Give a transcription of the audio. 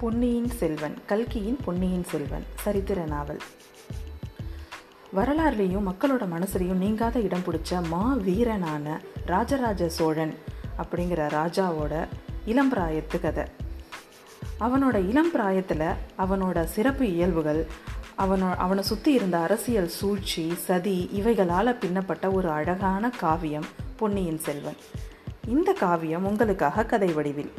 பொன்னியின் செல்வன் கல்கியின் பொன்னியின் செல்வன் சரித்திர நாவல். வரலாறுலேயும் மக்களோட மனசுலையும் நீங்காத இடம் பிடிச்ச மா வீரனான ராஜராஜ சோழன் அப்படிங்கிற ராஜாவோட இளம் பிராயத்து கதை. அவனோட இளம் பிராயத்தில் அவனோட சிறப்பு இயல்புகள் அவனோ அவனை சுற்றி இருந்த அரசியல் சூழ்ச்சி சதி இவைகளால் பின்னப்பட்ட ஒரு அழகான காவியம் பொன்னியின் செல்வன். இந்த காவியம் உங்களுக்காக கதை வடிவில்.